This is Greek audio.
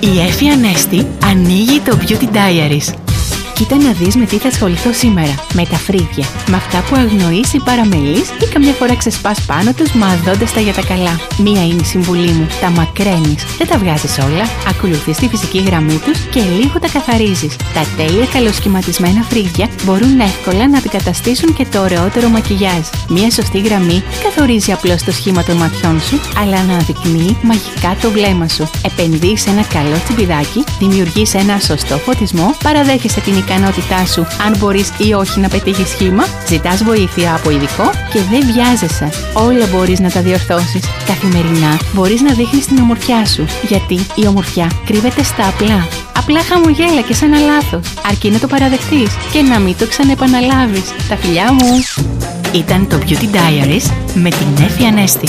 Η Εφη Ανέστη ανοίγει το Beauty Diaries. Κοίτα να δεις με τι θα ασχοληθώ σήμερα. Με τα φρύδια. Με αυτά που αγνοείς ή παραμελείς ή καμιά φορά ξεσπάς πάνω τους μαδώντας τα για τα καλά. Μία είναι η συμβουλή μου. Τα μακραίνεις. Δεν τα βγάζεις όλα. Ακολουθείς τη φυσική γραμμή τους και λίγο τα καθαρίζεις. Τα τέλεια καλοσχηματισμένα φρύδια μπορούν εύκολα να αντικαταστήσουν και το ωραιότερο μακιγιάζ. Μία σωστή γραμμή δεν καθορίζει απλώς το σχήμα των ματιών σου, αλλά αναδεικνύει μαγικά το βλέμμα σου. Επενδύεις σε ένα καλό τσιμπιδάκι, δημιουργείς ένα σωστό φωτισμό, παραδέχεσαι την ικανότητά σου αν μπορείς ή όχι να πετύχεις σχήμα, ζητάς βοήθεια από ειδικό και δεν βιάζεσαι. Όλα μπορείς να τα διορθώσεις. Καθημερινά μπορείς να δείχνεις την ομορφιά σου, γιατί η ομορφιά κρύβεται στα απλά. Απλά χαμογέλα και σε ένα λάθος, αρκεί να το παραδεχτείς και να μην το ξαναεπαναλάβεις. Τα φιλιά μου! Ήταν το Beauty Diaries με την Εφη Ανέστη.